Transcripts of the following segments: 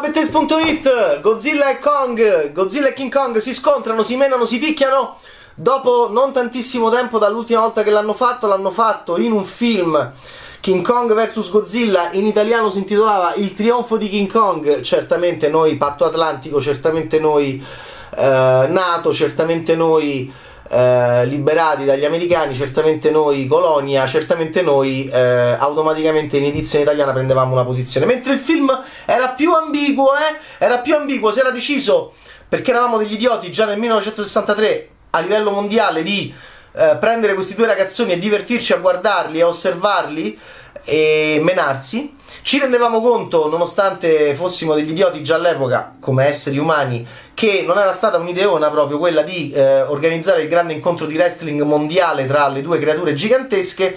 Bettes.it Godzilla e Kong Godzilla e King Kong si scontrano, si menano, si picchiano. Dopo non tantissimo tempo dall'ultima volta che l'hanno fatto L'hanno fatto in un film King Kong vs Godzilla. In italiano si intitolava Il trionfo di King Kong. Certamente noi Patto Atlantico Certamente noi eh, NATO Certamente noi eh, liberati dagli americani, certamente noi colonia, certamente noi eh, automaticamente in edizione italiana prendevamo una posizione. Mentre il film era più ambiguo, eh? Era più ambiguo, si era deciso, perché eravamo degli idioti già nel 1963 a livello mondiale di eh, prendere questi due ragazzoni e divertirci a guardarli, a osservarli e menarsi. Ci rendevamo conto, nonostante fossimo degli idioti già all'epoca, come esseri umani, che non era stata un'ideona proprio quella di eh, organizzare il grande incontro di wrestling mondiale tra le due creature gigantesche.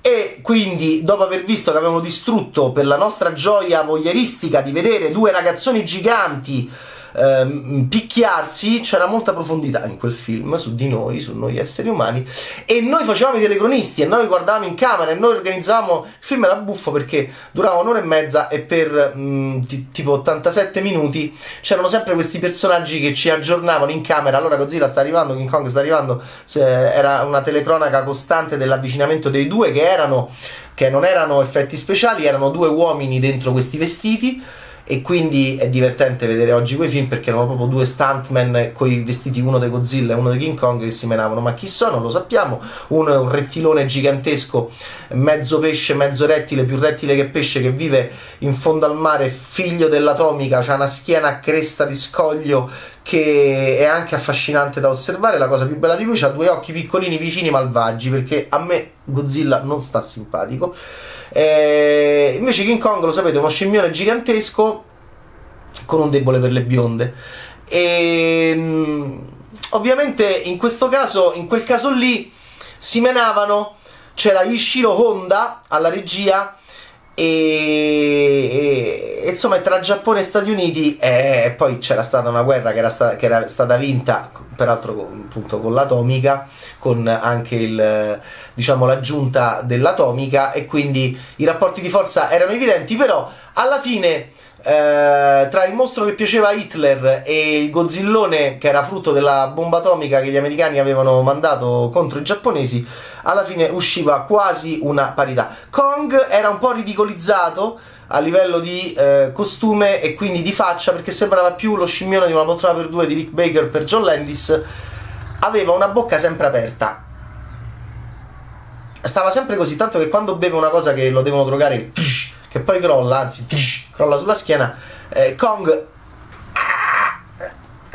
E quindi, dopo aver visto che avevano distrutto per la nostra gioia voyeuristica di vedere due ragazzoni giganti ehm, picchiarsi, c'era molta profondità in quel film su di noi, su noi esseri umani, e noi facevamo i telecronisti e noi guardavamo in camera e noi organizzavamo, il film era buffo perché durava un'ora e mezza e per mh, t- tipo 87 minuti c'erano sempre questi personaggi che ci aggiornavano in camera, allora Godzilla sta arrivando, King Kong sta arrivando, era una telecronaca costante dell'avvicinamento dei due che erano che non erano effetti speciali, erano due uomini dentro questi vestiti e quindi è divertente vedere oggi quei film perché erano proprio due stuntman con i vestiti uno di Godzilla e uno di King Kong che si menavano. Ma chi sono? Lo sappiamo. Uno è un rettilone gigantesco mezzo pesce mezzo rettile più rettile che pesce che vive in fondo al mare figlio dell'atomica ha una schiena a cresta di scoglio che è anche affascinante da osservare. La cosa più bella di lui ha due occhi piccolini vicini malvagi perché a me Godzilla non sta simpatico eh, invece King Kong, lo sapete, è uno scimmione gigantesco con un debole per le bionde. E ehm, ovviamente in questo caso, in quel caso lì, si menavano. C'era Ishiro Honda alla regia e, e, insomma tra Giappone e Stati Uniti eh, poi c'era stata una guerra che era, sta, che era stata vinta peraltro appunto con l'atomica con anche il, diciamo, l'aggiunta dell'atomica e quindi i rapporti di forza erano evidenti però alla fine eh, tra il mostro che piaceva a Hitler e il gozzillone che era frutto della bomba atomica che gli americani avevano mandato contro i giapponesi, alla fine usciva quasi una parità. Kong era un po' ridicolizzato a livello di eh, costume e quindi di faccia perché sembrava più lo scimmione di una poltrona per due di Rick Baker per John Landis. Aveva una bocca sempre aperta. Stava sempre così, tanto che quando beve una cosa che lo devono drogare, che poi crolla, anzi, crolla sulla schiena. Eh, Kong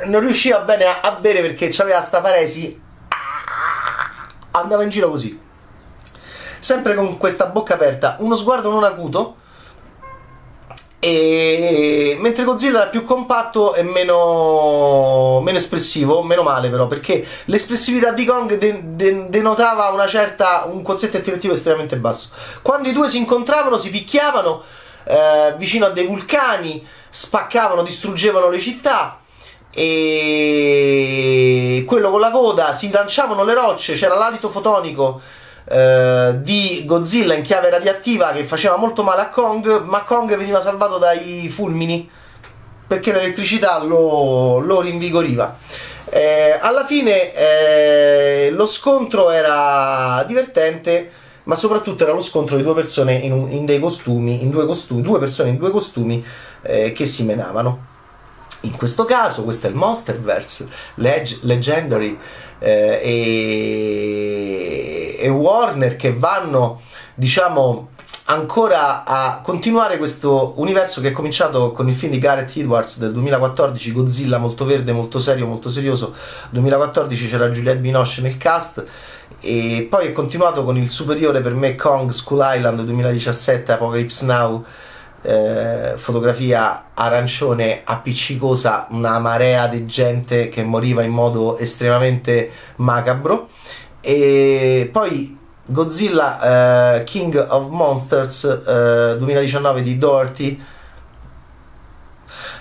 non riusciva bene a, a bere perché aveva sta paresi. Andava in giro così. Sempre con questa bocca aperta, uno sguardo non acuto. E mentre Godzilla era più compatto e meno, meno espressivo, meno male però, perché l'espressività di Kong de, de, denotava certa, un quoziente attivativo estremamente basso. Quando i due si incontravano, si picchiavano, eh, vicino a dei vulcani, spaccavano, distruggevano le città e quello con la coda si lanciavano le rocce, c'era l'alito fotonico eh, di Godzilla in chiave radioattiva che faceva molto male a Kong, ma Kong veniva salvato dai fulmini perché l'elettricità lo, lo rinvigoriva. Eh, alla fine eh, lo scontro era divertente ma soprattutto era lo scontro di due persone in, un, in dei costumi, in due costumi, due persone in due costumi eh, che si menavano. In questo caso, questo è il Monsterverse Leg- Legendary eh, e, e Warner che vanno, diciamo, ancora a continuare questo universo che è cominciato con il film di Gareth Edwards del 2014, Godzilla molto verde, molto serio, molto serioso. 2014 c'era Juliette Binoche nel cast e poi è continuato con il superiore per me Kong School Island 2017 Apocalypse Now eh, fotografia arancione appiccicosa una marea di gente che moriva in modo estremamente macabro. E poi Godzilla eh, King of Monsters eh, 2019 di Doherty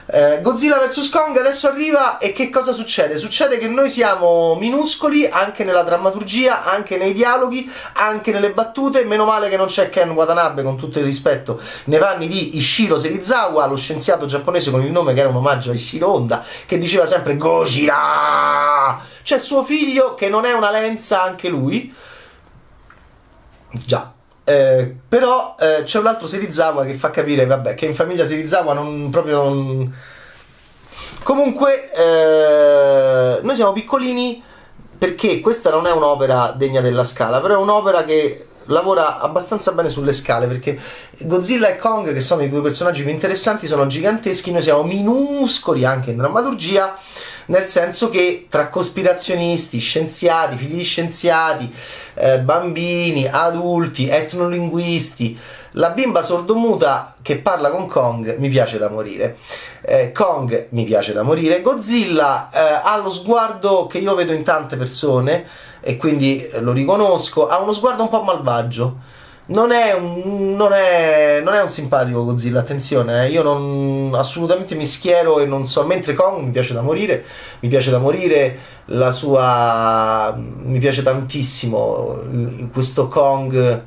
Eh, Godzilla vs Kong adesso arriva e che cosa succede? Succede che noi siamo minuscoli anche nella drammaturgia, anche nei dialoghi, anche nelle battute. Meno male che non c'è Ken Watanabe, con tutto il rispetto, nei panni di Ishiro Serizawa, lo scienziato giapponese con il nome che era un omaggio a Ishiro Honda, che diceva sempre Gojira! C'è suo figlio che non è una lenza anche lui. Già, eh, però eh, c'è un altro Serizawa che fa capire, vabbè, che in famiglia Serizawa non proprio non... Comunque, eh, noi siamo piccolini perché questa non è un'opera degna della scala, però è un'opera che lavora abbastanza bene sulle scale perché Godzilla e Kong, che sono i due personaggi più interessanti, sono giganteschi, noi siamo minuscoli anche in drammaturgia nel senso che tra cospirazionisti, scienziati, figli di scienziati, eh, bambini, adulti, etnolinguisti, la bimba sordomuta che parla con Kong mi piace da morire. Eh, Kong mi piace da morire. Godzilla eh, ha lo sguardo che io vedo in tante persone e quindi lo riconosco. Ha uno sguardo un po' malvagio non è, un, non, è, non è un simpatico Godzilla, attenzione, eh. io non, assolutamente mi schiero e non so, mentre Kong mi piace da morire, mi piace da morire la sua... mi piace tantissimo questo Kong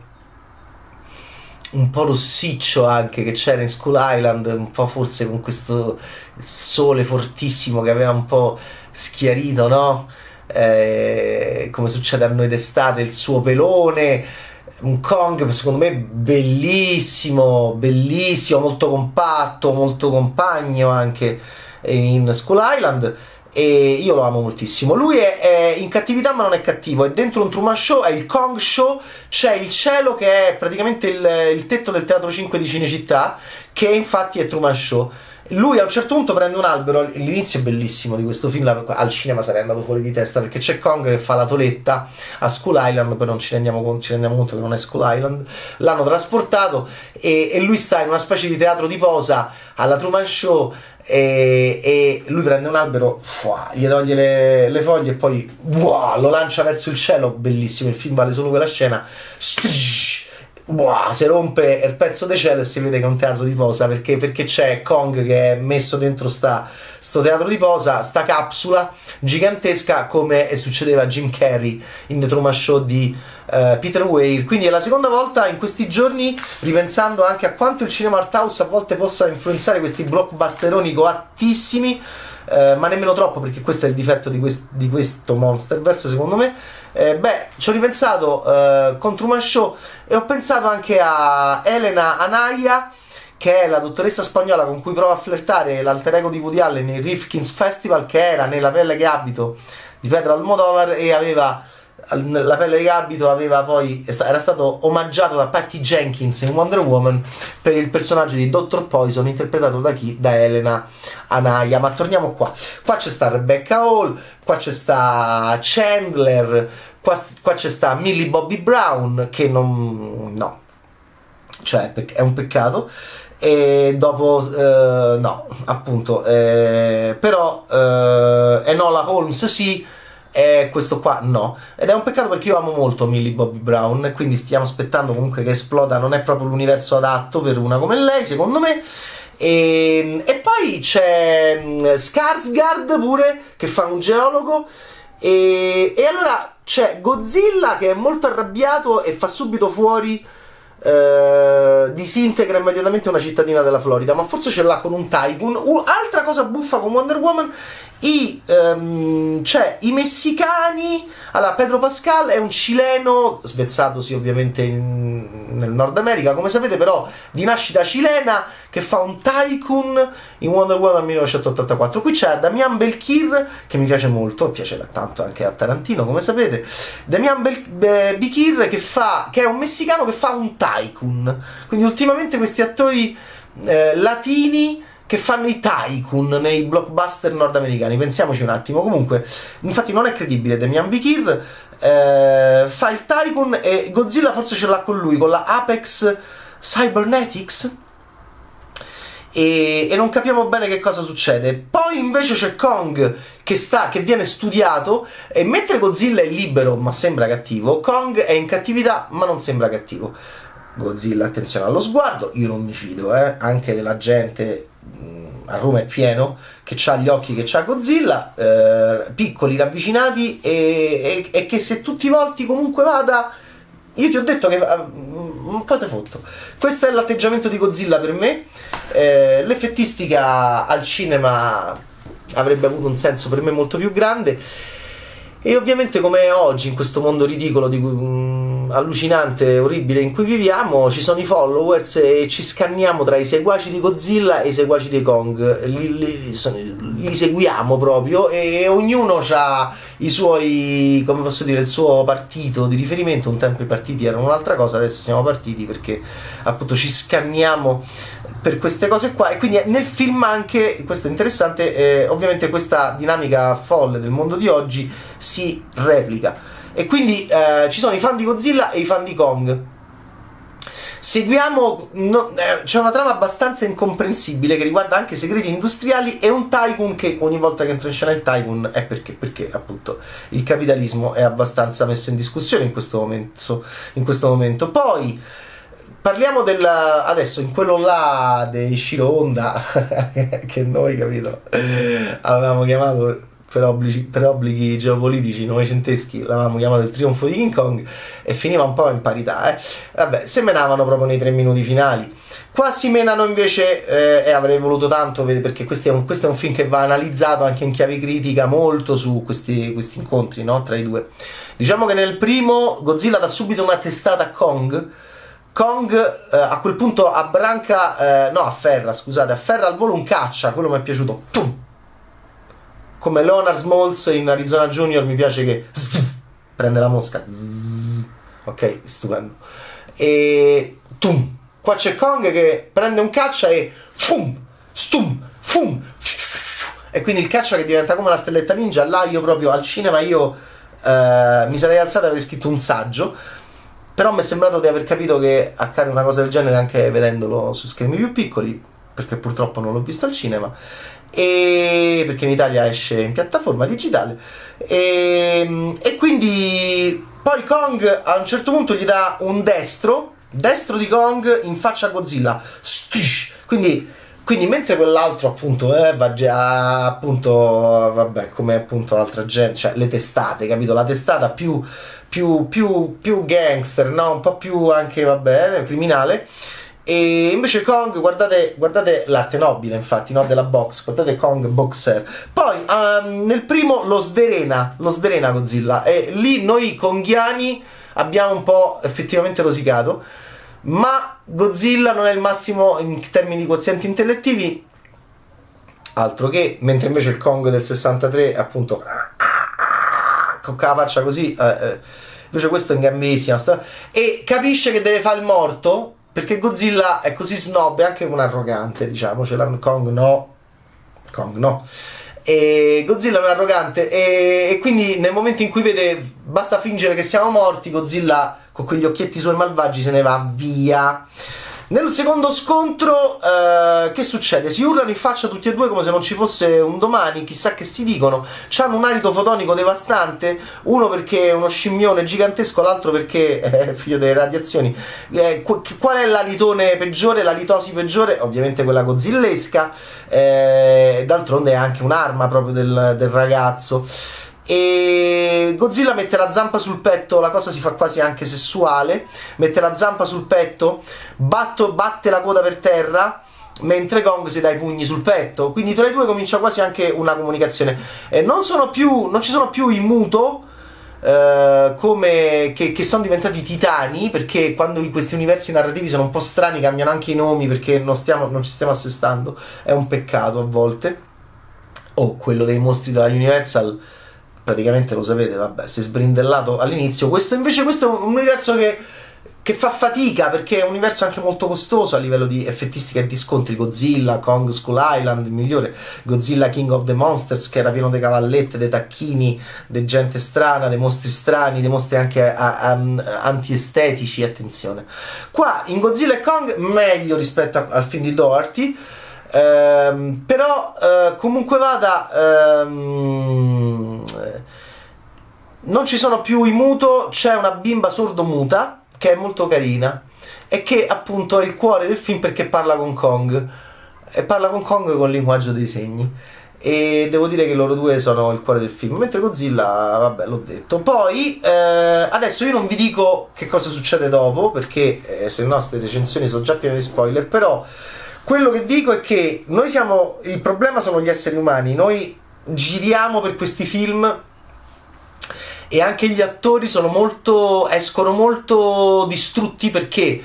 un po' rossiccio anche che c'era in School Island, un po' forse con questo sole fortissimo che aveva un po' schiarito, no? Eh, come succede a noi d'estate, il suo pelone un Kong secondo me bellissimo, bellissimo, molto compatto, molto compagno anche in School Island e io lo amo moltissimo. Lui è, è, in cattività ma non è cattivo, è dentro un Truman Show, è il Kong Show, c'è il cielo che è praticamente il, il tetto del Teatro 5 di Cinecittà, che infatti è Truman Show. Lui a un certo punto prende un albero. L'inizio è bellissimo di questo film. Al cinema sarei andato fuori di testa perché c'è Kong che fa la toletta a School Island. Poi non ci rendiamo, conto, ci rendiamo conto che non è School Island. L'hanno trasportato e, e lui sta in una specie di teatro di posa alla Truman Show. E, e, lui prende un albero, fuà, gli toglie le, le, foglie e poi wow, lo lancia verso il cielo. Bellissimo, il film vale solo quella scena. Strish, Wow, si rompe il pezzo di cielo e si vede che è un teatro di posa perché, perché c'è Kong che è messo dentro sta, sto teatro di posa, sta capsula gigantesca come succedeva a Jim Carrey in The Truman Show di uh, Peter Weir. Quindi è la seconda volta in questi giorni, ripensando anche a quanto il cinema art house a volte possa influenzare questi blockbusteroni coattissimi. Uh, ma nemmeno troppo perché questo è il difetto di, quest- di questo Monsterverse secondo me. Eh, beh, ci ho ripensato eh, con Truman Show e ho pensato anche a Elena Anaya, che è la dottoressa spagnola con cui prova a flirtare l'alter ego di Woody Allen nel Rifkin's Festival, che era nella pelle che abito di Pedro Almodovar e aveva la pelle di abito aveva poi era stato omaggiato da Patty Jenkins in Wonder Woman per il personaggio di Dr. Poison interpretato da chi? Da Elena Anaya ma torniamo qua qua c'è sta Rebecca Hall qua c'è sta Chandler qua, qua c'è sta Millie Bobby Brown che non no cioè è un peccato e dopo eh, no appunto eh, però eh, Enola Holmes sì e questo qua no. Ed è un peccato perché io amo molto Millie Bobby Brown, quindi stiamo aspettando comunque che esploda, non è proprio l'universo adatto per una come lei, secondo me. E, ehm, e poi c'è mm, Skarsgård pure, che fa un geologo. E, e allora c'è Godzilla che è molto arrabbiato e fa subito fuori Uh, disintegra immediatamente una cittadina della Florida, ma forse ce l'ha con un tycoon. Uh, altra cosa buffa con Wonder Woman i, um, cioè, i messicani. Allora, Pedro Pascal è un cileno, svezzatosi ovviamente in, nel Nord America, come sapete, però di nascita cilena che fa un tycoon in Wonder Woman 1984. Qui c'è Damian Belkir, che mi piace molto, piace tanto anche a Tarantino, come sapete. Damian Bel- Bekir, che, fa, che è un messicano che fa un tycoon. Quindi, ultimamente, questi attori eh, latini che fanno i tycoon nei blockbuster nordamericani. Pensiamoci un attimo. Comunque, infatti, non è credibile. Demian Bikir eh, fa il tycoon e Godzilla forse ce l'ha con lui, con la Apex Cybernetics. E, e, non capiamo bene che cosa succede. Poi invece c'è Kong che, sta, che viene studiato e mentre Godzilla è libero ma sembra cattivo, Kong è in cattività ma non sembra cattivo. Godzilla, attenzione allo sguardo, io non mi fido, eh, anche della gente a Roma è pieno, che ha gli occhi che ha Godzilla, eh, piccoli, ravvicinati e, e, e, che se tutti i volti comunque vada... Io ti ho detto che uh, un po' te fotto. Questo è l'atteggiamento di Godzilla per me. Eh, l'effettistica al cinema avrebbe avuto un senso per me molto più grande e ovviamente come oggi in questo mondo ridicolo, di, um, allucinante, orribile in cui viviamo, ci sono i followers e ci scanniamo tra i seguaci di Godzilla e i seguaci di Kong. Li, li, li seguiamo proprio e ognuno ha i suoi, come posso dire, il suo partito di riferimento. Un tempo i partiti erano un'altra cosa, adesso siamo partiti perché appunto ci scanniamo per queste cose qua e quindi nel film anche questo è interessante eh, ovviamente questa dinamica folle del mondo di oggi si replica e quindi eh, ci sono i fan di Godzilla e i fan di Kong seguiamo no, eh, c'è una trama abbastanza incomprensibile che riguarda anche segreti industriali e un tycoon che ogni volta che entra in scena il tycoon è perché, perché appunto il capitalismo è abbastanza messo in discussione in questo momento, in questo momento. poi Parliamo del adesso in quello là dei Shiro Honda che noi, capito, avevamo chiamato per obblighi, per obblighi geopolitici novecenteschi, l'avevamo chiamato il trionfo di King Kong e finiva un po' in parità. Eh. Vabbè, se menavano proprio nei tre minuti finali. Qua si menano invece, eh, e avrei voluto tanto perché questo è, un, questo è, un, film che va analizzato anche in chiave critica molto su questi, questi incontri no? tra i due. Diciamo che nel primo Godzilla dà subito una testata a Kong Kong eh, a quel punto abbranca, eh, no, afferra, scusate, afferra al volo un caccia, quello mi è piaciuto. Tum! Come Leonard Smalls in Arizona Junior mi piace che prende la mosca. Ok, stupendo. E tum! Qua c'è Kong che prende un caccia e fum! Stum! Fum! E quindi il caccia che diventa come la stelletta ninja. Là io proprio al cinema io eh, mi sarei alzato e avrei scritto un saggio però mi è sembrato di aver capito che accade una cosa del genere anche vedendolo su schermi più piccoli, perché purtroppo non l'ho visto al cinema, e perché in Italia esce in piattaforma digitale. E, e quindi poi Kong a un certo punto gli dà un destro, destro di Kong in faccia a Godzilla. Quindi quindi mentre quell'altro appunto eh, va già appunto vabbè come appunto l'altra gente cioè le testate capito la testata più più, più, più gangster, no? un po' più anche, vabbè, criminale. E invece Kong, guardate, guardate l'arte nobile, infatti, no? della box, guardate Kong boxer. Poi um, nel primo lo sderena, lo sderena Godzilla. E lì noi konghiani abbiamo un po' effettivamente rosicato. Ma Godzilla non è il massimo in termini di quozienti intellettivi. Altro che, mentre invece il Kong del 63, appunto, con la faccia così. Eh, eh. Invece questo è in gambissima. E capisce che deve fare il morto perché Godzilla è così snob e anche un arrogante, diciamo. C'è l'Hong Kong no. Kong no. E Godzilla è un arrogante e, e, quindi nel momento in cui vede basta fingere che siamo morti, Godzilla con quegli occhietti suoi malvagi se ne va via. Nel secondo scontro, eh, che succede? Si urlano in faccia tutti e due come se non ci fosse un domani, chissà che si dicono. Hanno un alito fotonico devastante, uno perché è uno scimmione gigantesco, l'altro perché è figlio delle radiazioni. Eh, qual è l'alitone peggiore, la litosi peggiore? Ovviamente quella gozzillesca, eh, d'altronde è anche un'arma proprio del, del ragazzo. E Godzilla mette la zampa sul petto, la cosa si fa quasi anche sessuale. Mette la zampa sul petto, batto, batte la coda per terra. Mentre Kong si dà i pugni sul petto, quindi tra i due comincia quasi anche una comunicazione. E non, più, non ci sono più i muto, Uh, come che, che, sono diventati titani perché quando questi universi narrativi sono un po' strani cambiano anche i nomi perché non, stiamo, non ci stiamo assestando è un peccato a volte o oh, quello dei mostri della Universal praticamente lo sapete, vabbè, si è sbrindellato all'inizio. Questo invece questo è un universo che, che, fa fatica perché è un universo anche molto costoso a livello di effettistica e di scontri. Godzilla, Kong Skull Island, il migliore, Godzilla King of the Monsters che era pieno di cavallette, dei tacchini, di gente strana, dei mostri strani, dei mostri anche antiestetici, attenzione. Qua in Godzilla e Kong meglio rispetto a, al film di Doherty Ehm, però eh, comunque vada ehm, non ci sono più i muto c'è una bimba sordomuta che è molto carina e che appunto è il cuore del film perché parla con Kong e parla con Kong con il linguaggio dei segni. E devo dire che loro due sono il cuore del film. Mentre Godzilla, vabbè, l'ho detto. Poi, eh, adesso io non vi dico che cosa succede dopo, perché eh, se no queste recensioni sono già piene di spoiler. Però quello che dico è che noi siamo. Il problema sono gli esseri umani. Noi giriamo per questi film e anche gli attori molto escono molto distrutti perché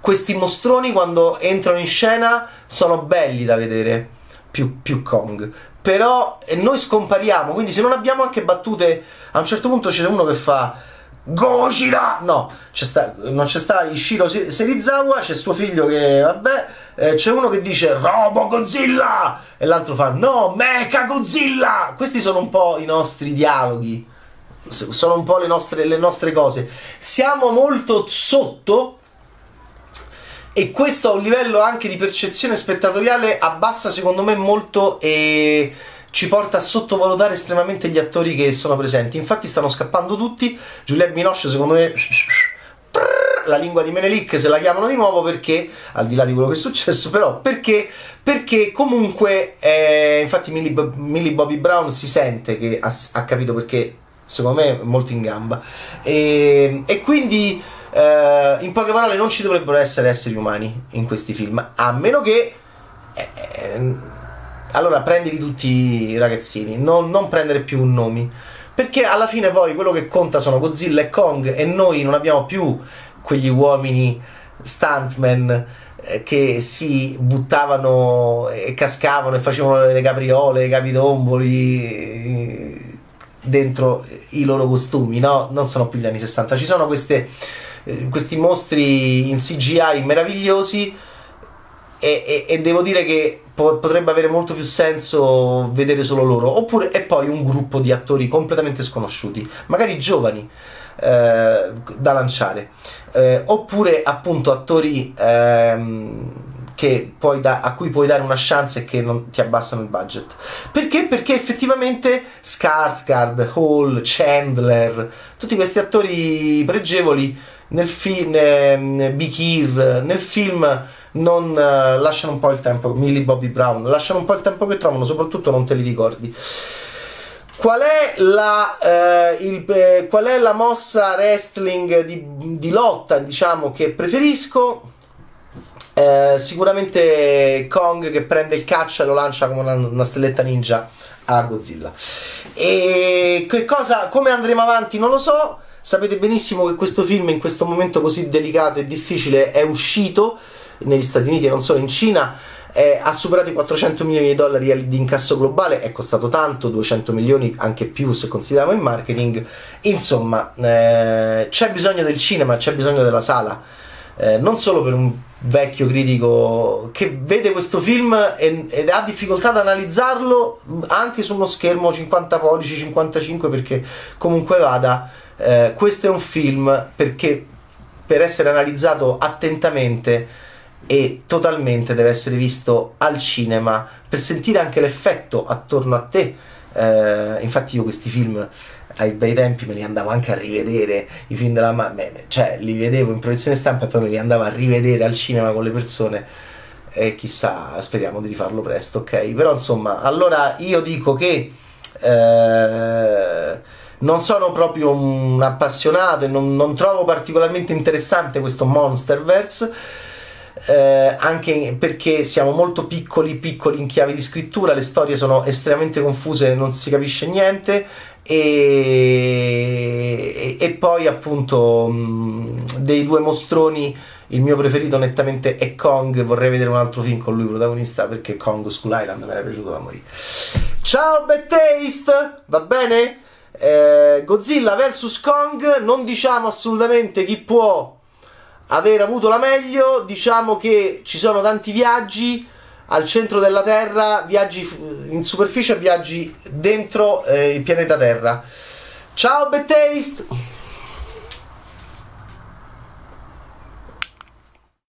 questi mostroni quando entrano in scena sono belli da vedere più, più Kong. Però noi scompariamo quindi se non abbiamo anche battute a un certo punto c'è uno che fa Gojira no c'è sta, non c'è sta Ishiro Serizawa c'è suo figlio che vabbè eh, c'è uno che dice Robo Godzilla e l'altro fa no Mecha Godzilla questi sono un po' i nostri dialoghi sono un po' le nostre, le nostre cose. Siamo molto sotto e questo a un livello anche di percezione spettatoriale abbassa secondo me molto e ci porta a sottovalutare estremamente gli attori che sono presenti. Infatti stanno scappando tutti. Juliette Binoche secondo me la lingua di Menelik se la chiamano di nuovo perché al di là di quello che è successo però perché perché comunque eh, infatti Millie, Millie Bobby Brown si sente che ha, ha capito perché secondo me molto in gamba. E, e quindi, eh, in poche parole, non ci dovrebbero essere esseri umani in questi film, a meno che... Eh, eh, allora prendili tutti i ragazzini, non, non prendere più nomi. Perché alla fine poi quello che conta sono Godzilla e Kong e noi non abbiamo più quegli uomini stuntman eh, che si buttavano e cascavano e facevano le capriole, i capidomboli dentro i loro costumi, no? Non sono più gli anni 60. Ci sono queste, eh, questi mostri in CGI meravigliosi e, e, e devo dire che po- potrebbe avere molto più senso vedere solo loro. Oppure, e poi un gruppo di attori completamente sconosciuti, magari giovani. Eh, da lanciare eh, oppure appunto attori ehm, da- a cui puoi dare una chance e che non ti abbassano il budget. Perché? Perché effettivamente Skarsgård, Hall, Chandler, tutti questi attori pregevoli nel film, eh, Bikir, nel film non uh, lasciano un po' il tempo, Millie Bobby Brown, lasciano un po' il tempo che trovano, soprattutto non te li ricordi. Qual è la, eh, il, eh, qual è la mossa wrestling di, di lotta, diciamo, che preferisco? Eh, sicuramente Kong che prende il caccia e lo lancia come una, una stelletta ninja a Godzilla. E che cosa, come andremo avanti non lo so. Sapete benissimo che questo film in questo momento così delicato e difficile è uscito negli Stati Uniti e non solo in Cina. Eh, ha superato i 400 milioni di dollari di incasso globale, è costato tanto, 200 milioni anche più se consideriamo il marketing. Insomma, eh, c'è bisogno del cinema, c'è bisogno della sala, eh, non solo per un vecchio critico che vede questo film ed ha difficoltà ad analizzarlo anche su uno schermo 50 pollici, 55 perché comunque vada, eh, questo è un film perché per essere analizzato attentamente e totalmente deve essere visto al cinema per sentire anche l'effetto attorno a te. Eh, infatti io questi film ai bei tempi me li andavo anche a rivedere i film della mamma, cioè li vedevo in proiezione stampa e poi me li andavo a rivedere al cinema con le persone e chissà, speriamo di rifarlo presto, ok? Però insomma, allora io dico che eh, non sono proprio un appassionato e non, non trovo particolarmente interessante questo Monsterverse. Eh, anche perché siamo molto piccoli, piccoli in chiave di scrittura, le storie sono estremamente confuse, non si capisce niente e, e poi appunto mh, dei due mostroni il mio preferito nettamente è Kong. Vorrei vedere un altro film con lui protagonista perché Kong School Island mi era piaciuto da morire. Ciao Bad Taste va bene? Eh, Godzilla vs Kong. Non diciamo assolutamente chi può aver avuto la meglio. Diciamo che ci sono tanti viaggi al centro della Terra, viaggi in superficie, viaggi dentro eh, il pianeta Terra. Ciao Bad Taste!